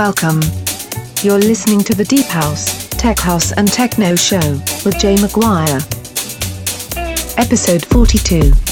Welcome. You're listening to the Deep House, Tech House and Techno Show with Jay Maguire. Episode 42.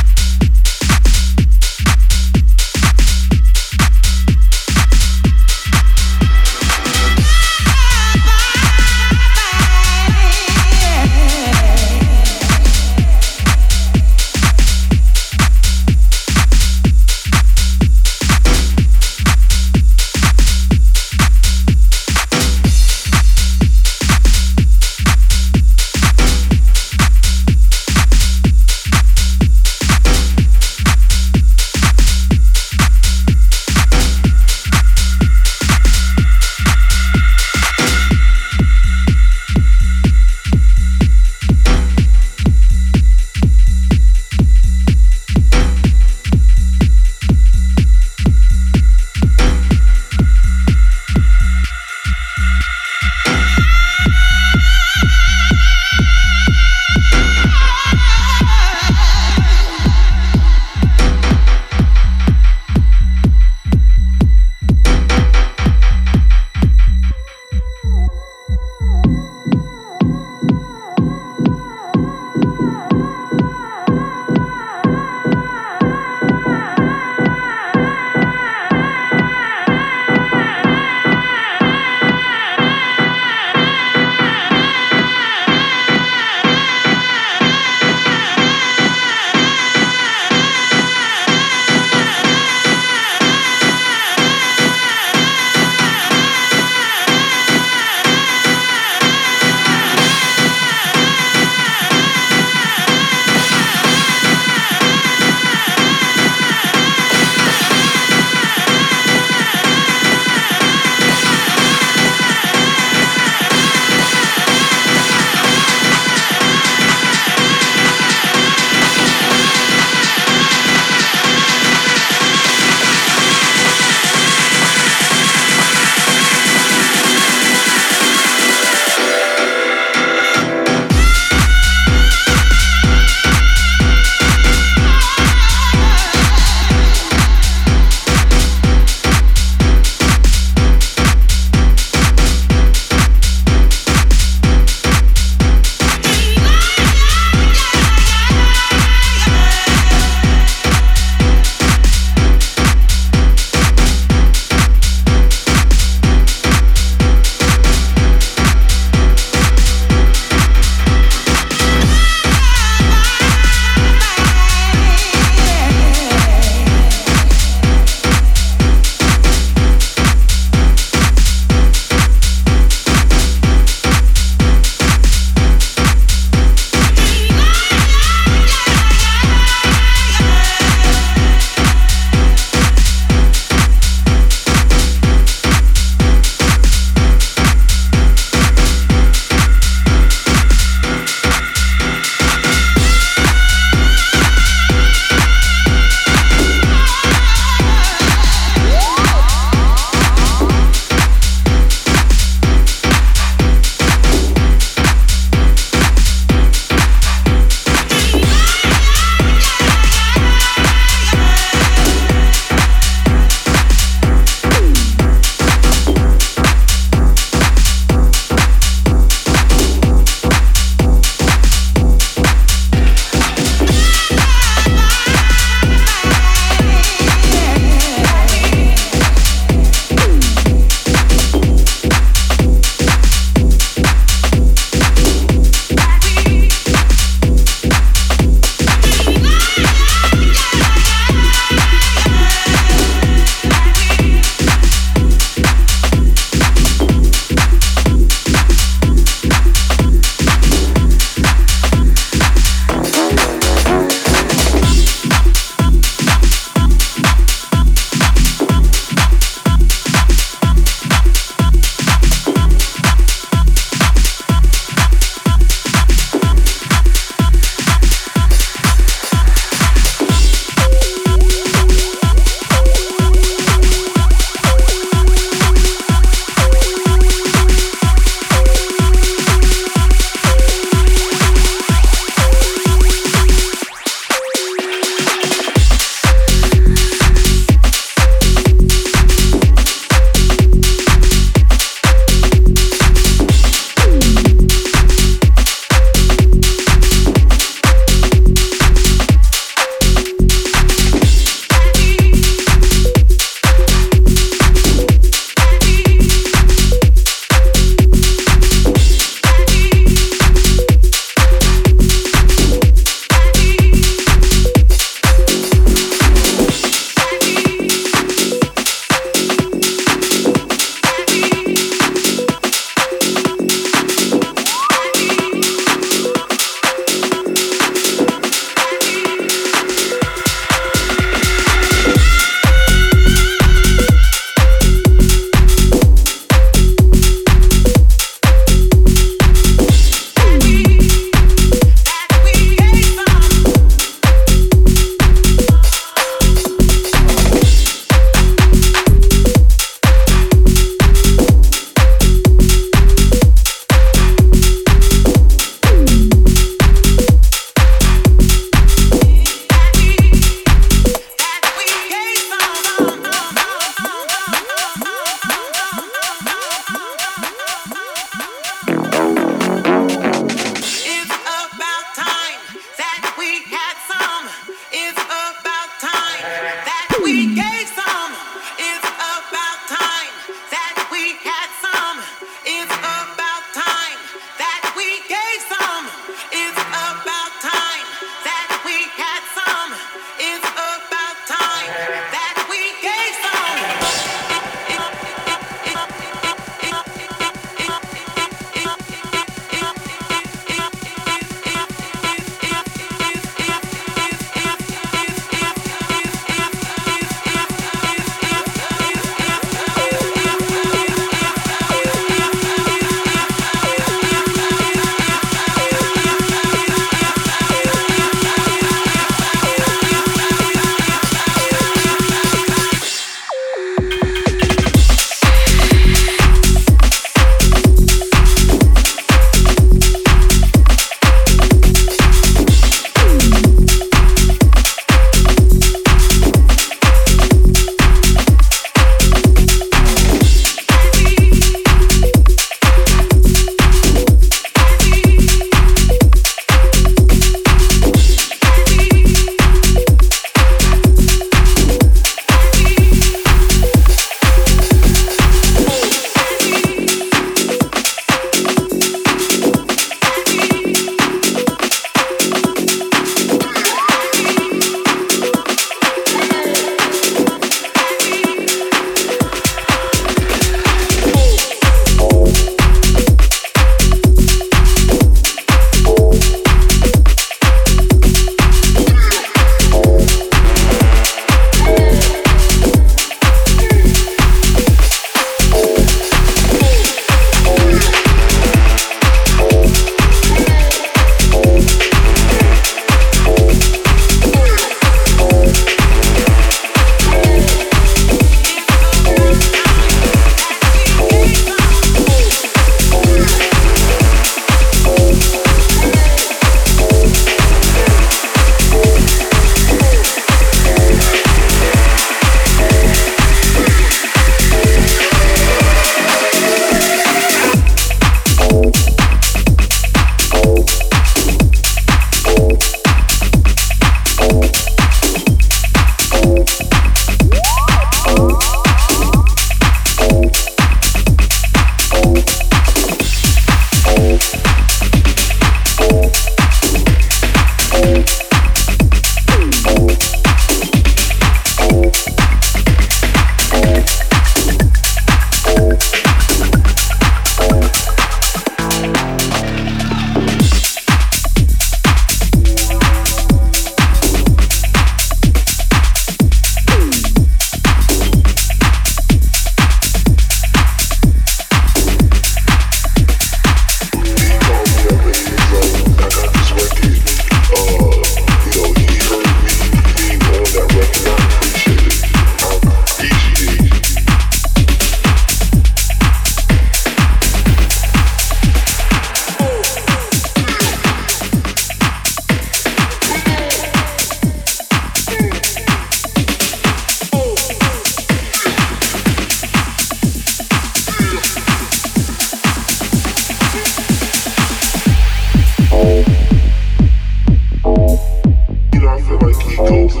And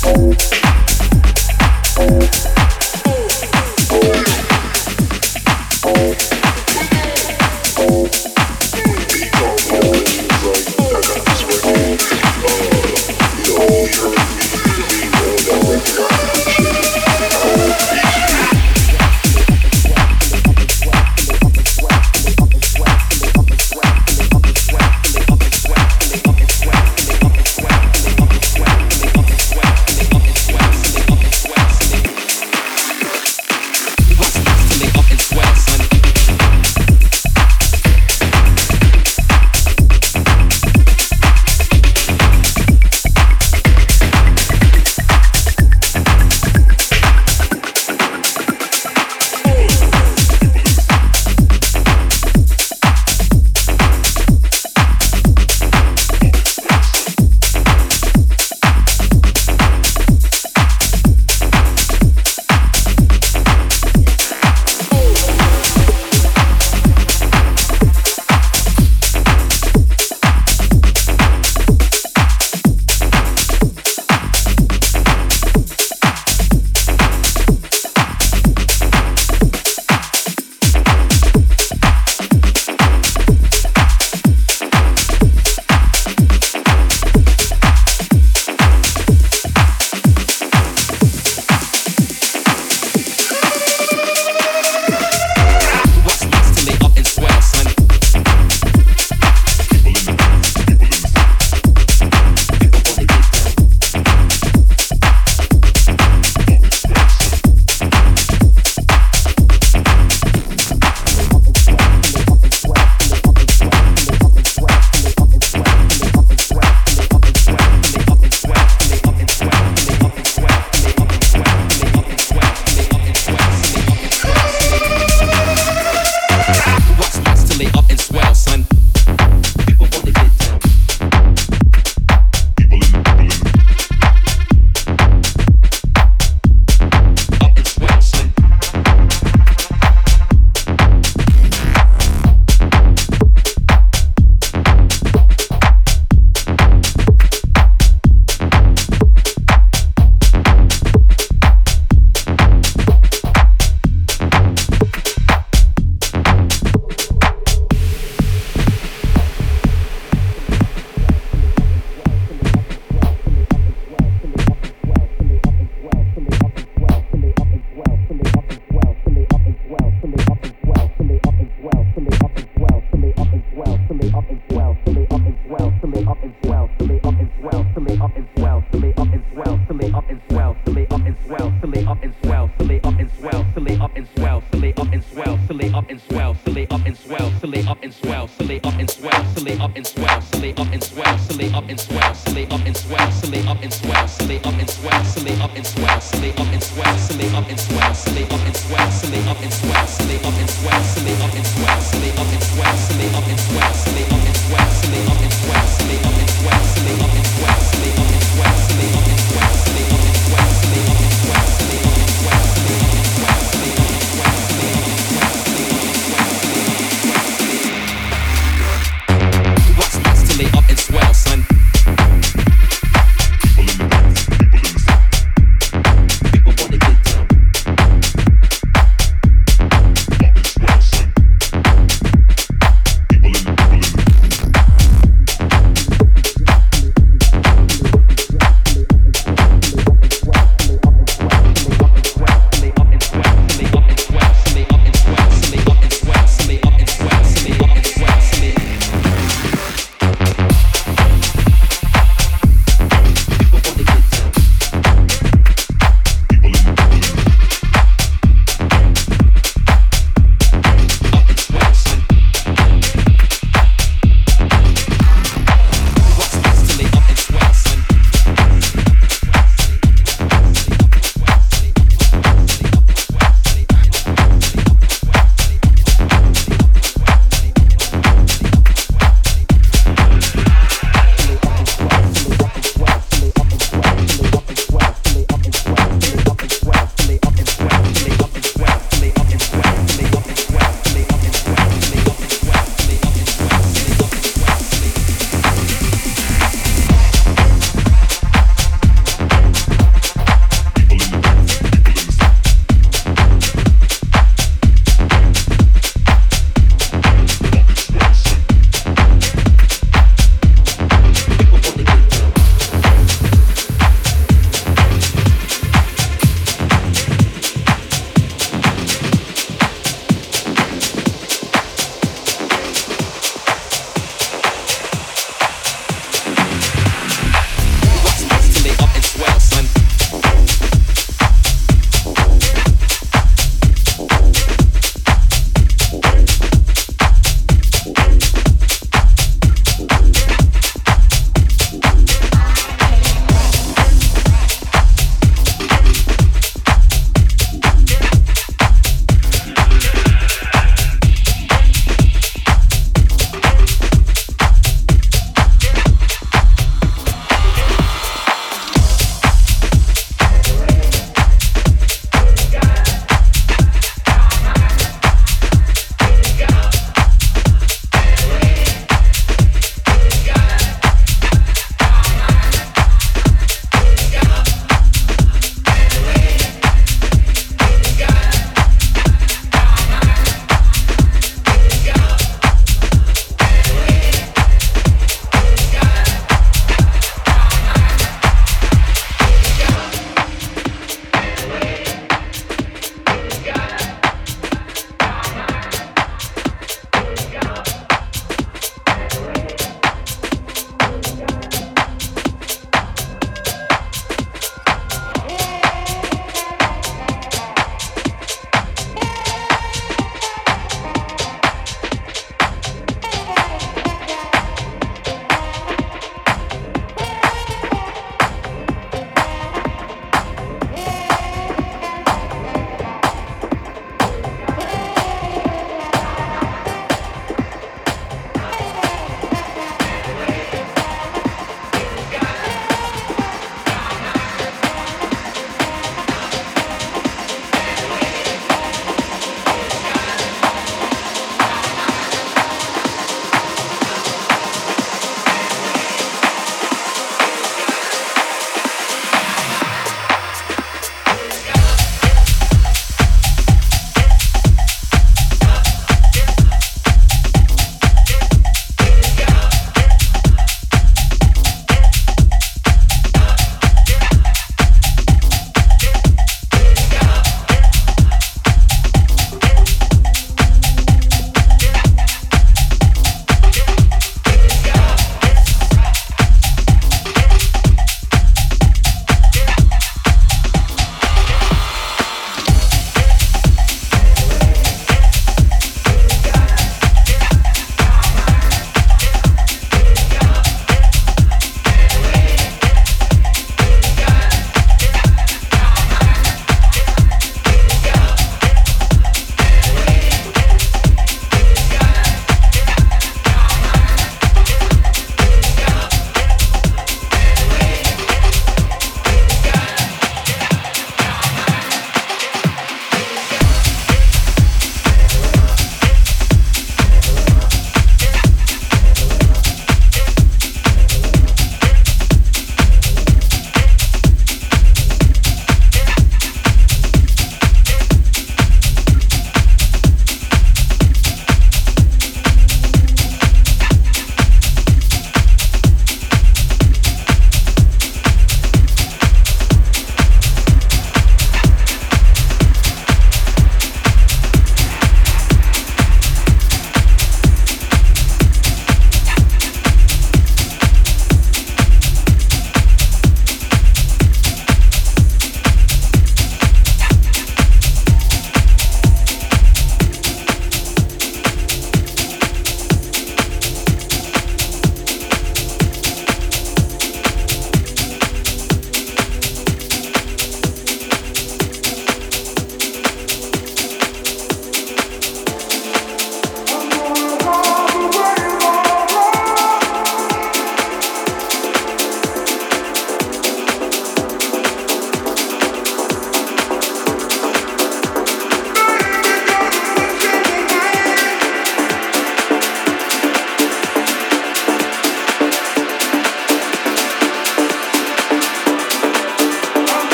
Thank